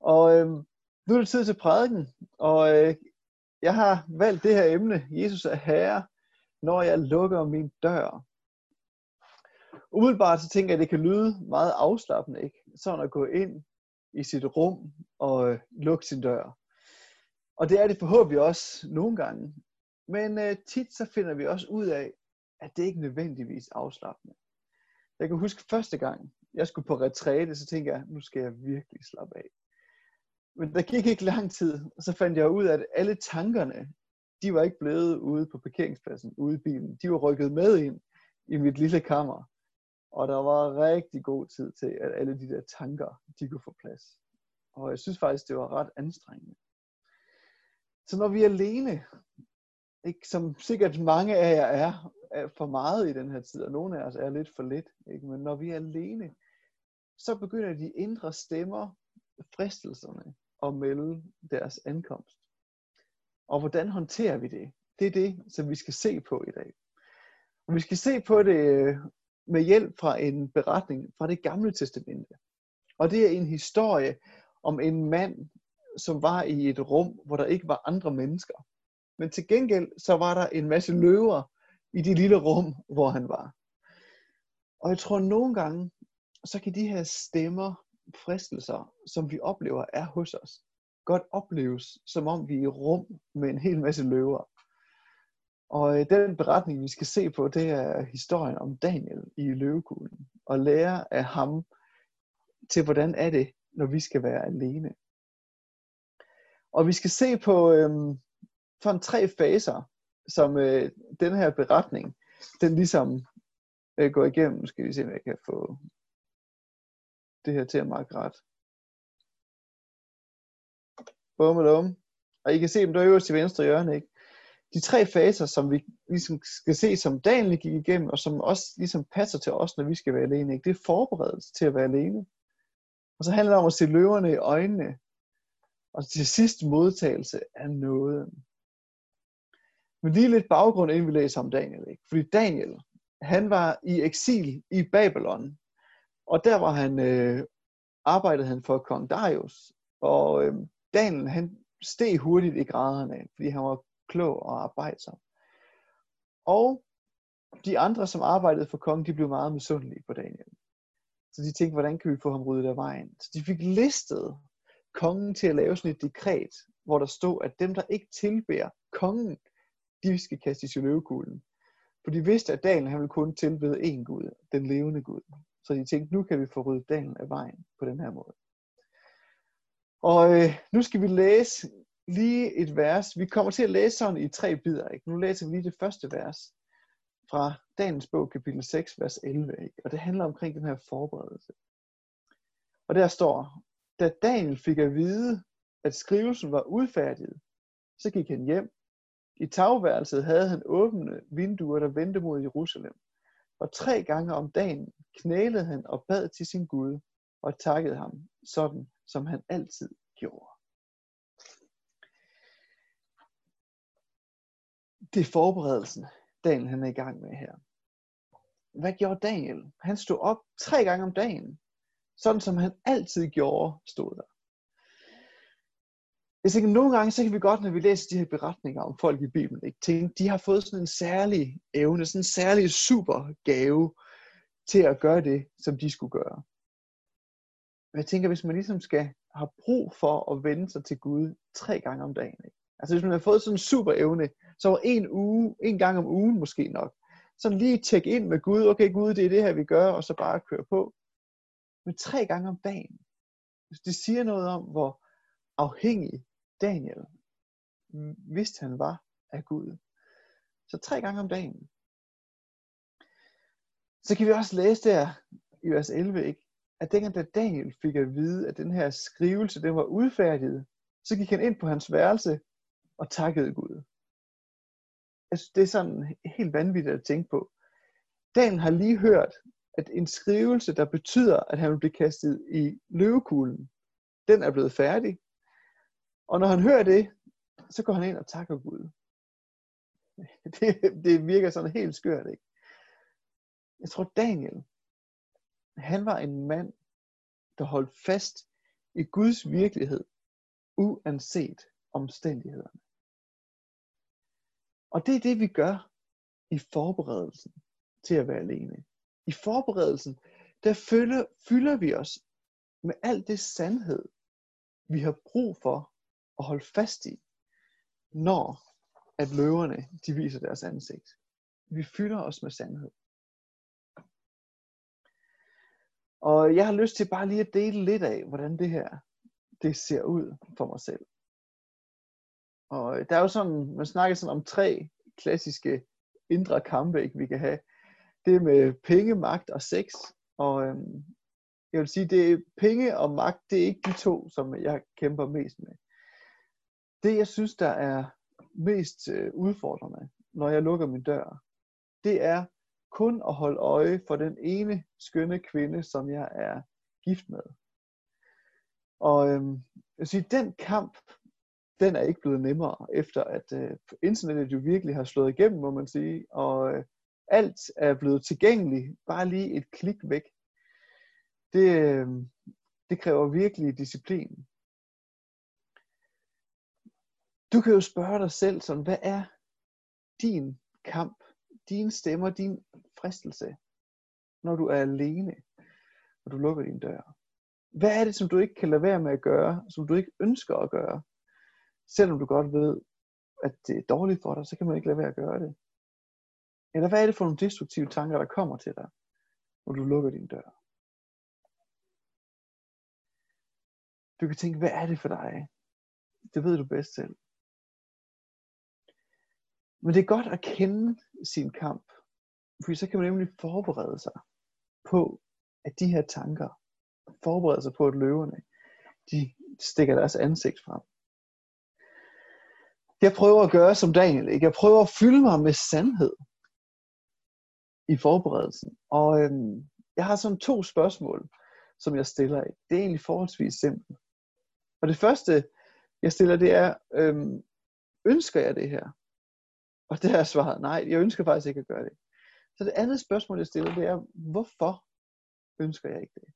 Og øh, nu er det tid til prædiken, og øh, jeg har valgt det her emne, Jesus er Herre, når jeg lukker min dør. Umiddelbart så tænker jeg, at det kan lyde meget afslappende, ikke? Sådan at gå ind i sit rum og øh, lukke sin dør. Og det er det forhåbentlig også nogle gange. Men øh, tit så finder vi også ud af, at det ikke nødvendigvis afslappende. Jeg kan huske første gang, jeg skulle på retræte, så tænkte jeg, nu skal jeg virkelig slappe af. Men der gik ikke lang tid, og så fandt jeg ud af, at alle tankerne, de var ikke blevet ude på parkeringspladsen, ude i bilen. De var rykket med ind i mit lille kammer. Og der var rigtig god tid til, at alle de der tanker, de kunne få plads. Og jeg synes faktisk, det var ret anstrengende. Så når vi er alene, ikke, som sikkert mange af jer er, er for meget i den her tid, og nogle af os er lidt for lidt, ikke? men når vi er alene, så begynder de indre stemmer, fristelserne, at melde deres ankomst. Og hvordan håndterer vi det? Det er det, som vi skal se på i dag. Og vi skal se på det øh, med hjælp fra en beretning fra det gamle testamente. Og det er en historie om en mand, som var i et rum, hvor der ikke var andre mennesker. Men til gengæld, så var der en masse løver i det lille rum, hvor han var. Og jeg tror nogle gange, så kan de her stemmer, fristelser, som vi oplever er hos os, godt opleves, som om vi er i rum med en hel masse løver. Og øh, den beretning, vi skal se på, det er historien om Daniel i løvekuglen. Og lære af ham til, hvordan er det, når vi skal være alene. Og vi skal se på øhm, sådan tre faser, som øh, den her beretning, den ligesom øh, går igennem. Skal vi se, om jeg kan få det her til at markere ret. Bum, bum. Og I kan se dem der øverst til venstre hjørne, ikke? De tre faser, som vi ligesom skal se, som Daniel gik igennem, og som også ligesom passer til os, når vi skal være alene, ikke? det er forberedelse til at være alene. Og så handler det om at se løverne i øjnene, og til sidst modtagelse af nåden. Men lige lidt baggrund, inden vi læser om Daniel. Ikke? Fordi Daniel, han var i eksil i Babylon, og der var han, øh, arbejdede han for kong Darius, og øh, Daniel, han steg hurtigt i graderne, fordi han var klog og arbejdsom. Og de andre, som arbejdede for kongen, de blev meget misundelige på Daniel. Så de tænkte, hvordan kan vi få ham ryddet af vejen? Så de fik listet kongen til at lave sådan et dekret, hvor der stod, at dem, der ikke tilbærer kongen, de skal kastes i løvekuglen. For de vidste, at Daniel han ville kun tilbede én Gud, den levende Gud. Så de tænkte, nu kan vi få ryddet dagen af vejen på den her måde. Og øh, nu skal vi læse lige et vers. Vi kommer til at læse sådan i tre bidder. Ikke? Nu læser vi lige det første vers fra Dagens bog, kapitel 6, vers 11. Ikke? Og det handler omkring den her forberedelse. Og der står, da Daniel fik at vide, at skrivelsen var udfærdiget, så gik han hjem. I tagværelset havde han åbne vinduer, der vendte mod Jerusalem. Og tre gange om dagen knælede han og bad til sin Gud og takkede ham, sådan som han altid gjorde. Det er forberedelsen, Daniel han er i gang med her. Hvad gjorde Daniel? Han stod op tre gange om dagen. Sådan som han altid gjorde, stod der. Jeg tænker, nogle gange, så kan vi godt, når vi læser de her beretninger om folk i Bibelen, ikke, tænke, de har fået sådan en særlig evne, sådan en særlig super gave til at gøre det, som de skulle gøre. Men jeg tænker, hvis man ligesom skal have brug for at vende sig til Gud tre gange om dagen. Ikke? Altså hvis man har fået sådan en super evne, så var en uge, en gang om ugen måske nok. Så lige tjekke ind med Gud, okay Gud, det er det her vi gør, og så bare køre på. Men tre gange om dagen. Det siger noget om, hvor afhængig Daniel vidste han var af Gud. Så tre gange om dagen. Så kan vi også læse der i vers 11, ikke? at dengang da Daniel fik at vide, at den her skrivelse den var udfærdiget, så gik han ind på hans værelse og takkede Gud. Altså, det er sådan helt vanvittigt at tænke på. Daniel har lige hørt, at en skrivelse, der betyder, at han vil blive kastet i løvekuglen, den er blevet færdig. Og når han hører det, så går han ind og takker Gud. Det, det virker sådan helt skørt, ikke? Jeg tror, Daniel, han var en mand, der holdt fast i Guds virkelighed, uanset omstændighederne. Og det er det, vi gør i forberedelsen til at være alene. I forberedelsen, der fylder, fylder vi os med alt det sandhed, vi har brug for at holde fast i, når at løverne de viser deres ansigt. Vi fylder os med sandhed. Og jeg har lyst til bare lige at dele lidt af, hvordan det her det ser ud for mig selv. Og der er jo sådan, man snakker sådan om tre klassiske indre kampe, ikke, vi kan have. Det med penge, magt og sex. Og øhm, jeg vil sige, det er penge og magt, det er ikke de to, som jeg kæmper mest med. Det, jeg synes, der er mest øh, udfordrende, når jeg lukker min dør, det er kun at holde øje for den ene skønne kvinde, som jeg er gift med. Og øhm, jeg vil sige, den kamp, den er ikke blevet nemmere, efter at øh, internettet jo virkelig har slået igennem, må man sige, og øh, alt er blevet tilgængeligt, bare lige et klik væk. Det, øh, det kræver virkelig disciplin. Du kan jo spørge dig selv sådan, hvad er din kamp, dine stemmer, din fristelse, når du er alene, og du lukker din dør? Hvad er det, som du ikke kan lade være med at gøre, som du ikke ønsker at gøre? Selvom du godt ved, at det er dårligt for dig, så kan man ikke lade være at gøre det. Eller hvad er det for nogle destruktive tanker, der kommer til dig, når du lukker din dør? Du kan tænke, hvad er det for dig? Det ved du bedst selv. Men det er godt at kende sin kamp, for så kan man nemlig forberede sig på, at de her tanker, forberede sig på, at løverne, de stikker deres ansigt frem. Jeg prøver at gøre som Daniel, ikke? Jeg prøver at fylde mig med sandhed i forberedelsen. Og øhm, jeg har sådan to spørgsmål, som jeg stiller. Ikke? Det er egentlig forholdsvis simpelt. Og det første, jeg stiller, det er, øhm, ønsker jeg det her? Og det er svaret, nej, jeg ønsker faktisk ikke at gøre det. Så det andet spørgsmål, jeg stiller, det er, hvorfor ønsker jeg ikke det?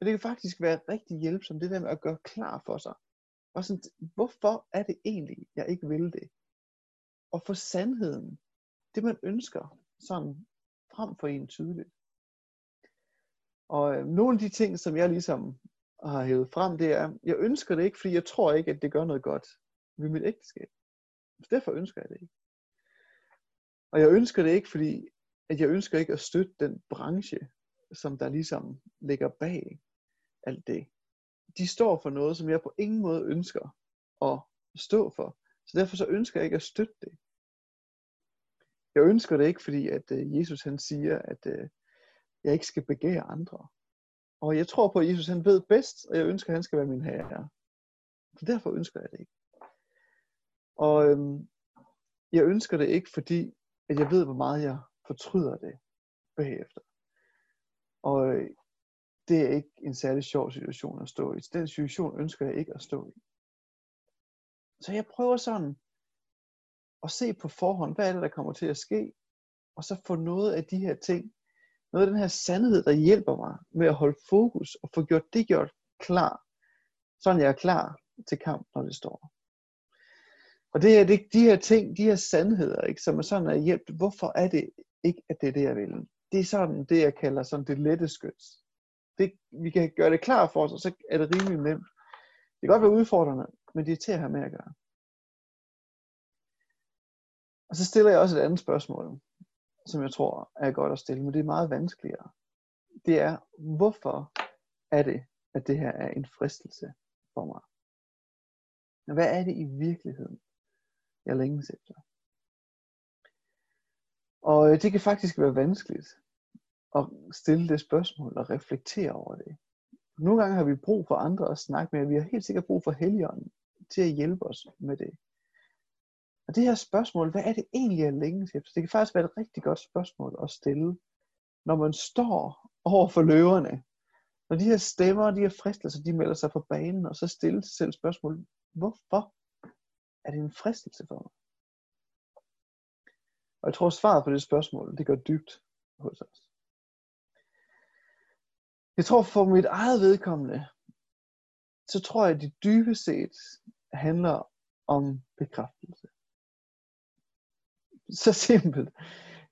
Og det kan faktisk være rigtig hjælpsomt, det der med at gøre klar for sig. Og sådan, hvorfor er det egentlig, jeg ikke vil det? Og få sandheden, det man ønsker, sådan frem for en tydeligt. Og øh, nogle af de ting, som jeg ligesom har hævet frem, det er, jeg ønsker det ikke, fordi jeg tror ikke, at det gør noget godt ved mit ægteskab. Så derfor ønsker jeg det ikke. Og jeg ønsker det ikke, fordi at jeg ønsker ikke at støtte den branche, som der ligesom ligger bag alt det. De står for noget, som jeg på ingen måde ønsker at stå for. Så derfor så ønsker jeg ikke at støtte det. Jeg ønsker det ikke, fordi at øh, Jesus han siger, at øh, jeg ikke skal begære andre. Og jeg tror på, at Jesus han ved bedst, og jeg ønsker, at han skal være min herre. Så derfor ønsker jeg det ikke. Og øhm, jeg ønsker det ikke, fordi at jeg ved, hvor meget jeg fortryder det bagefter. Og øh, det er ikke en særlig sjov situation at stå i. Den situation ønsker jeg ikke at stå i. Så jeg prøver sådan at se på forhånd, hvad er det, der kommer til at ske, og så få noget af de her ting, noget af den her sandhed, der hjælper mig med at holde fokus og få gjort det gjort klar, sådan jeg er klar til kamp, når det står. Og det er det, de her ting, de her sandheder, ikke, som er sådan at hjælp. Hvorfor er det ikke, at det er det, jeg vil? Det er sådan det, jeg kalder sådan det lette skyts. Det, vi kan gøre det klar for os, og så er det rimelig nemt. Det kan godt være udfordrende, men det er til at have med at gøre. Og så stiller jeg også et andet spørgsmål, som jeg tror er godt at stille, men det er meget vanskeligere. Det er, hvorfor er det, at det her er en fristelse for mig? Hvad er det i virkeligheden, jeg længes efter? Og øh, det kan faktisk være vanskeligt at stille det spørgsmål og reflektere over det. Nogle gange har vi brug for andre at snakke med, og vi har helt sikkert brug for Helligånden til at hjælpe os med det. Og det her spørgsmål, hvad er det egentlig, jeg længes efter? Det kan faktisk være et rigtig godt spørgsmål at stille, når man står over for løverne. Når de her stemmer, de her fristelser, de melder sig på banen, og så stille sig selv spørgsmål, hvorfor det en fristelse for mig? Og jeg tror, svaret på det spørgsmål, det går dybt hos os. Jeg tror for mit eget vedkommende, så tror jeg, at det dybest set handler om bekræftelse. Så simpelt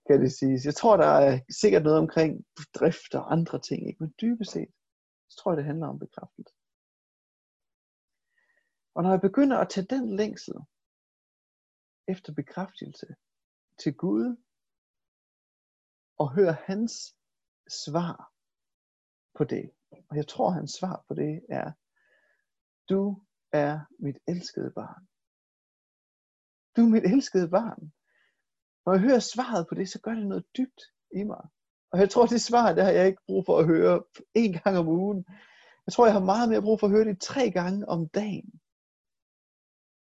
kan det siges. Jeg tror, der er sikkert noget omkring drift og andre ting, ikke? men dybest set, så tror jeg, det handler om bekræftelse. Og når jeg begynder at tage den længsel efter bekræftelse til Gud, og høre hans svar på det, og jeg tror, hans svar på det er, du er mit elskede barn. Du er mit elskede barn. Når jeg hører svaret på det, så gør det noget dybt i mig. Og jeg tror, det svar, det har jeg ikke brug for at høre en gang om ugen. Jeg tror, jeg har meget mere brug for at høre det tre gange om dagen.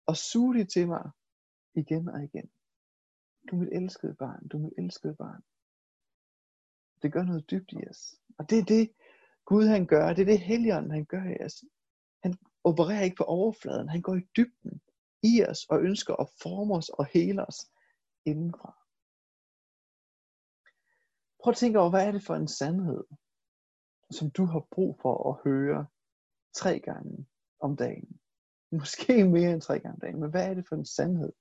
Og suge det til mig igen og igen. Du er mit elskede barn. Du er mit elskede barn. Det gør noget dybt i os. Og det er det, Gud han gør. Det er det, Helligånden han gør i os. Han opererer ikke på overfladen. Han går i dybden i os og ønsker at forme os og hele os indenfra. Prøv at tænke over, hvad er det for en sandhed, som du har brug for at høre tre gange om dagen. Måske mere end tre gange om dagen, men hvad er det for en sandhed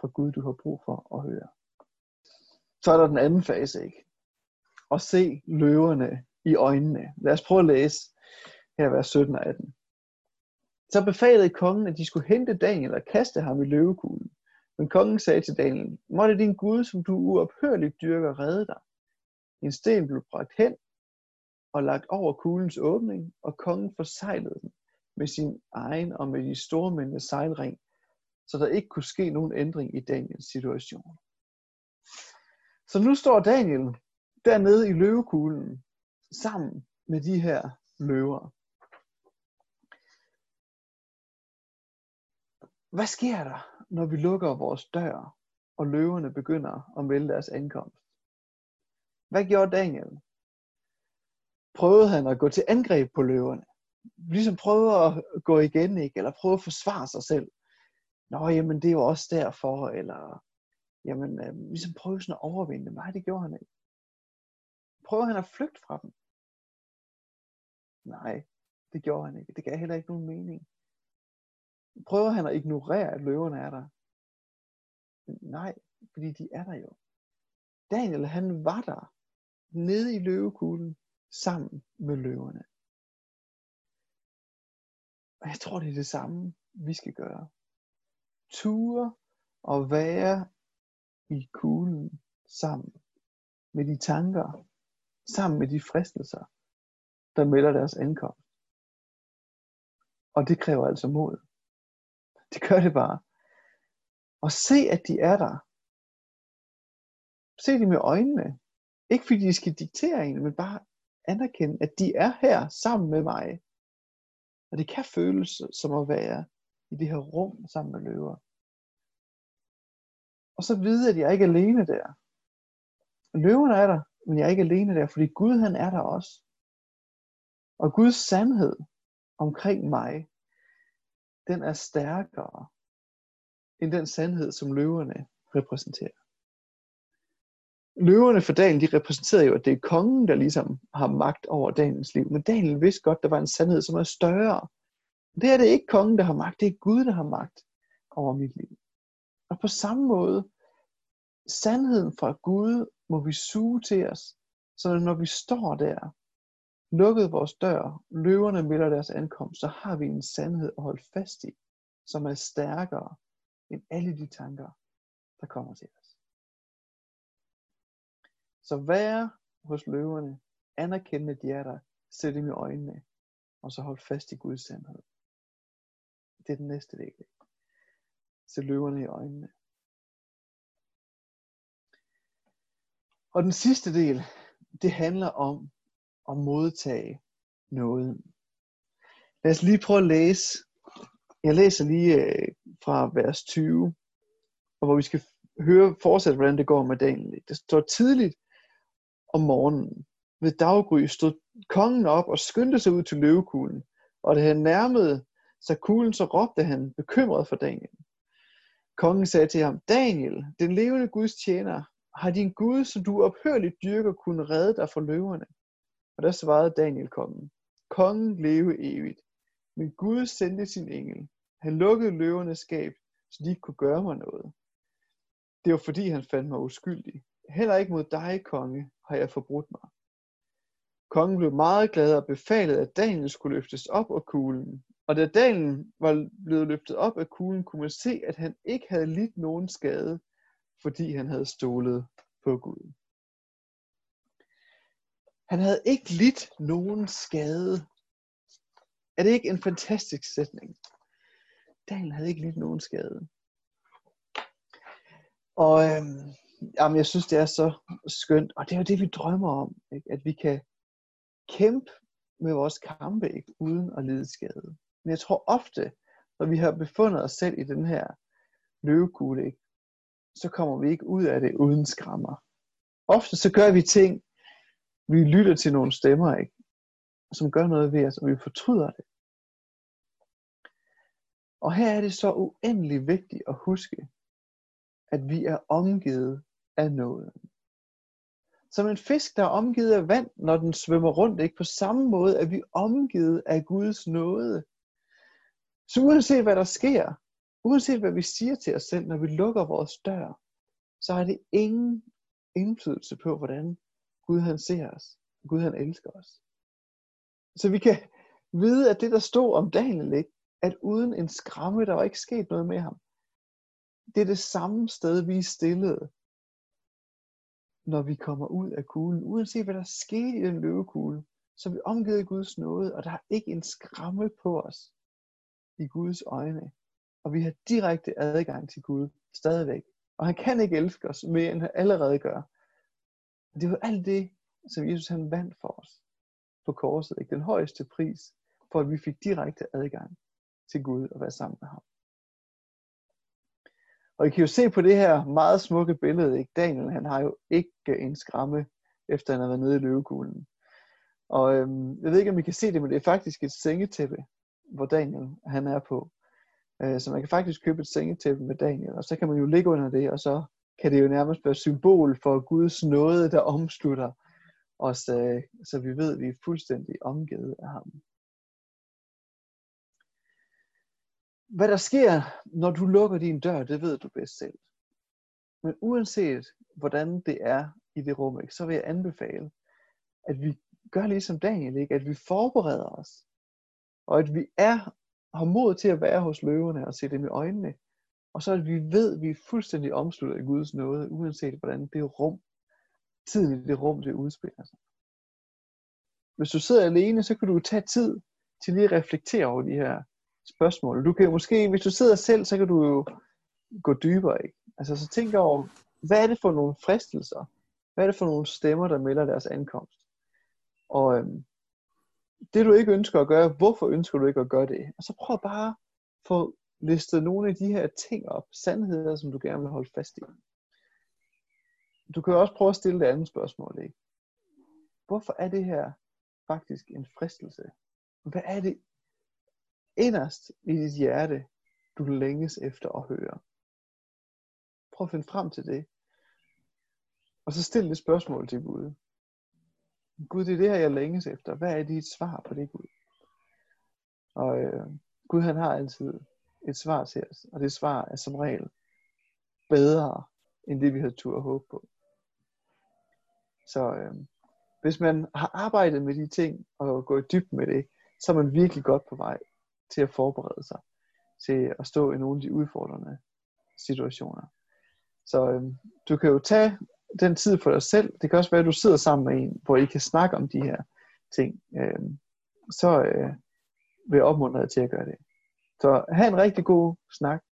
fra Gud, du har brug for at høre? Så er der den anden fase, ikke? At se løverne i øjnene. Lad os prøve at læse her vers 17 og 18. Så befalede kongen, at de skulle hente Daniel og kaste ham i løvekuglen. Men kongen sagde til Daniel, måtte din Gud, som du uophørligt dyrker, redde dig. En sten blev bragt hen og lagt over kuglens åbning, og kongen forseglede den med sin egen og med de store mændenes sejlring, så der ikke kunne ske nogen ændring i Daniels situation. Så nu står Daniel dernede i løvekuglen sammen med de her løver. Hvad sker der, når vi lukker vores dør, og løverne begynder at melde deres ankomst? Hvad gjorde Daniel? Prøvede han at gå til angreb på løverne? Ligesom prøve at gå igen, ikke? Eller prøve at forsvare sig selv? Nå, jamen det er jo også derfor, eller jamen, øh, ligesom prøve sådan at overvinde dem. Nej, det gjorde han ikke. Prøver han at flygte fra dem? Nej, det gjorde han ikke. Det gav heller ikke nogen mening. Prøver han at ignorere, at løverne er der? Nej, fordi de er der jo. Daniel, han var der, nede i løvekuglen, sammen med løverne. Og jeg tror, det er det samme, vi skal gøre. Ture og være i kuglen sammen med de tanker, sammen med de fristelser, der melder deres ankomst. Og det kræver altså mod. Det gør det bare. Og se, at de er der. Se dem med øjnene. Ikke fordi de skal diktere en, men bare anerkende, at de er her sammen med mig. Og det kan føles som at være i det her rum sammen med løver. Og så vide, at jeg ikke er alene der. Løverne er der, men jeg er ikke alene der, fordi Gud han er der også. Og Guds sandhed omkring mig, den er stærkere end den sandhed, som løverne repræsenterer. Løverne for Daniel, de repræsenterer jo, at det er kongen, der ligesom har magt over Daniels liv. Men Daniel vidste godt, at der var en sandhed, som er større. Det er det ikke kongen, der har magt, det er Gud, der har magt over mit liv. Og på samme måde, sandheden fra Gud må vi suge til os, så når vi står der, lukket vores dør, løverne melder deres ankomst, så har vi en sandhed at holde fast i, som er stærkere end alle de tanker, der kommer til os. Så vær hos løverne, anerkende, at de er der, sæt dem i øjnene, og så hold fast i Guds sandhed. Det er den næste del. Sæt løverne i øjnene. Og den sidste del, det handler om at modtage noget. Lad os lige prøve at læse. Jeg læser lige øh, fra vers 20, og hvor vi skal høre fortsat, hvordan det går med Daniel. Det står tidligt om morgenen. Ved daggry stod kongen op og skyndte sig ud til løvekuglen, og da han nærmede sig kuglen, så råbte han bekymret for Daniel. Kongen sagde til ham, Daniel, den levende Guds tjener, har din Gud, som du ophørligt dyrker, kunne redde dig fra løverne? Og der svarede Daniel kongen, kongen leve evigt. Men Gud sendte sin engel. Han lukkede løvernes skab, så de ikke kunne gøre mig noget. Det var fordi han fandt mig uskyldig. Heller ikke mod dig, konge, har jeg forbrudt mig. Kongen blev meget glad og befalede, at Daniel skulle løftes op af kuglen. Og da Daniel var blevet løftet op af kuglen, kunne man se, at han ikke havde lidt nogen skade, fordi han havde stolet på Gud. Han havde ikke lidt nogen skade. Er det ikke en fantastisk sætning? Daniel havde ikke lidt nogen skade. Og øhm, jamen, jeg synes, det er så skønt. Og det er jo det, vi drømmer om. Ikke? At vi kan kæmpe med vores kampe ikke? uden at lide skade. Men jeg tror ofte, når vi har befundet os selv i den her løvekugle, ikke? så kommer vi ikke ud af det uden skrammer. Ofte så gør vi ting, vi lytter til nogle stemmer, ikke? som gør noget ved os, og vi fortryder det. Og her er det så uendelig vigtigt at huske, at vi er omgivet af noget. Som en fisk, der er omgivet af vand, når den svømmer rundt, ikke? På samme måde er vi omgivet af Guds nåde. Så uanset hvad der sker, uanset hvad vi siger til os selv, når vi lukker vores dør, så har det ingen indflydelse på, hvordan Gud han ser os. Gud han elsker os. Så vi kan vide, at det der stod om Daniel, ikke? at uden en skræmme, der var ikke sket noget med ham. Det er det samme sted, vi er stillet, når vi kommer ud af kuglen. Uanset hvad der skete i den løvekugle, så er vi omgivet af Guds nåde, og der er ikke en skramme på os i Guds øjne. Og vi har direkte adgang til Gud stadigvæk. Og han kan ikke elske os mere, end han allerede gør. Det er jo alt det, som Jesus han vandt for os på korset. Ikke? Den højeste pris, for at vi fik direkte adgang til Gud og være sammen med ham. Og I kan jo se på det her meget smukke billede, ikke? Daniel, han har jo ikke en skramme, efter han har været nede i løvekuglen. Og øhm, jeg ved ikke, om I kan se det, men det er faktisk et sengetæppe, hvor Daniel han er på. Øh, så man kan faktisk købe et sengetæppe med Daniel, og så kan man jo ligge under det, og så kan det jo nærmest være symbol for Guds nåde, der omslutter os, øh, så vi ved, at vi er fuldstændig omgivet af ham. Hvad der sker, når du lukker din dør, det ved du bedst selv. Men uanset hvordan det er i det rum, ikke, så vil jeg anbefale, at vi gør ligesom Daniel, ikke? at vi forbereder os. Og at vi er, har mod til at være hos løverne og se dem i øjnene. Og så at vi ved, at vi er fuldstændig omsluttet af Guds nåde, uanset hvordan det rum, tiden i det rum, det udspiller sig. Hvis du sidder alene, så kan du tage tid til lige at reflektere over de her spørgsmål. Du kan måske, hvis du sidder selv, så kan du jo gå dybere, ikke? Altså så tænk over, hvad er det for nogle fristelser? Hvad er det for nogle stemmer, der melder deres ankomst? Og øhm, det du ikke ønsker at gøre, hvorfor ønsker du ikke at gøre det? Og så prøv bare at få listet nogle af de her ting op, sandheder, som du gerne vil holde fast i. Du kan også prøve at stille det andet spørgsmål, ikke? Hvorfor er det her faktisk en fristelse? Hvad er det inderst i dit hjerte, du længes efter at høre. Prøv at finde frem til det. Og så stil det spørgsmål til Gud. Gud, det er det her, jeg længes efter. Hvad er dit svar på det, Gud? Og øh, Gud, han har altid et svar til os. Og det svar er som regel bedre, end det vi havde tur at håbe på. Så øh, hvis man har arbejdet med de ting, og gået dybt med det, så er man virkelig godt på vej til at forberede sig til at stå i nogle af de udfordrende situationer. Så øh, du kan jo tage den tid for dig selv. Det kan også være, at du sidder sammen med en, hvor I kan snakke om de her ting. Øh, så øh, vil jeg opmuntre dig til at gøre det. Så have en rigtig god snak